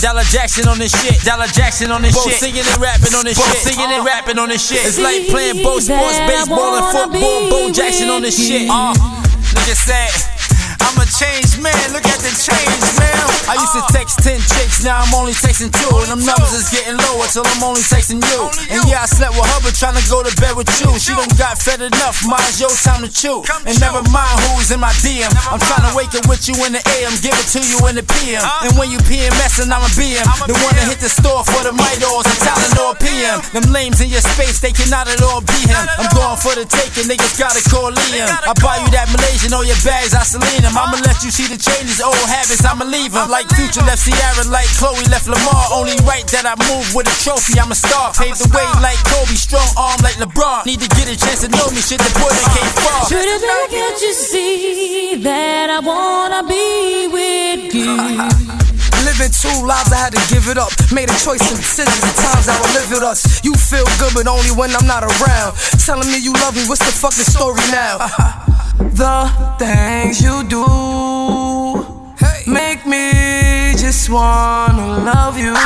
Dolla Jackson on this shit. Dolla Jackson on this both shit. Singing and rapping on this both shit. Singing and rapping on this shit. It's like playing both sports, baseball and football. Bo Jackson on this shit. Uh, look at that. I'm a changed man, look at the change, man. I used to text 10 chicks, now I'm only texting two. And them numbers is getting lower till I'm only texting you. And yeah, I slept with her, but trying to go to bed with you. She done got fed enough, mine's your time to chew. And never mind who's in my DM. I'm trying to wake up with you in the AM, give it to you in the PM. And when you PMS, and I'm a BM. The one that hit the store for the Midos, a Tylenol PM. Them lames in your space, they cannot at all be him. I'm going for the taking, niggas gotta call Liam. I buy you that Malaysian, all your bags, I Selena. I'ma let you see the changes, old habits, I'ma leave them. Like Future left Ciara, like Khloe left Lamar. Only right that I move with a trophy, I'm a star. Pave the way like Kobe, strong arm like LeBron. Need to get a chance to know me, shit, the boy that can't fall. Pretty girl, can't you see that I wanna be with you? Living two lives, I had to give it up. Made a choice and decisions at times I will live with us. You feel good, but only when I'm not around. Telling me you love me, what's the fucking story now? The things you do make me wanna love you.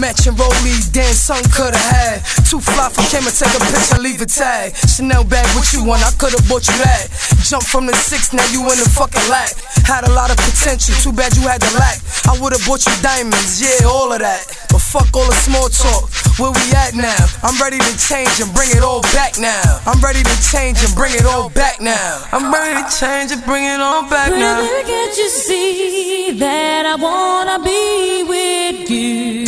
Matching rollies, damn, son could've had. Too fly for camera, take a picture, leave a tag. Chanel bag, what you want? I could've bought you that. Jump from the six, now you in the fucking lack. Had a lot of potential, too bad you had the lack. I would've bought you diamonds, yeah, all of that. But fuck all the small talk, where we at now? I'm ready to change and bring it all back now. I'm ready to change and bring it all back now. I'm ready to change and bring it all back now. Baby, can't you see that I wanna be with you?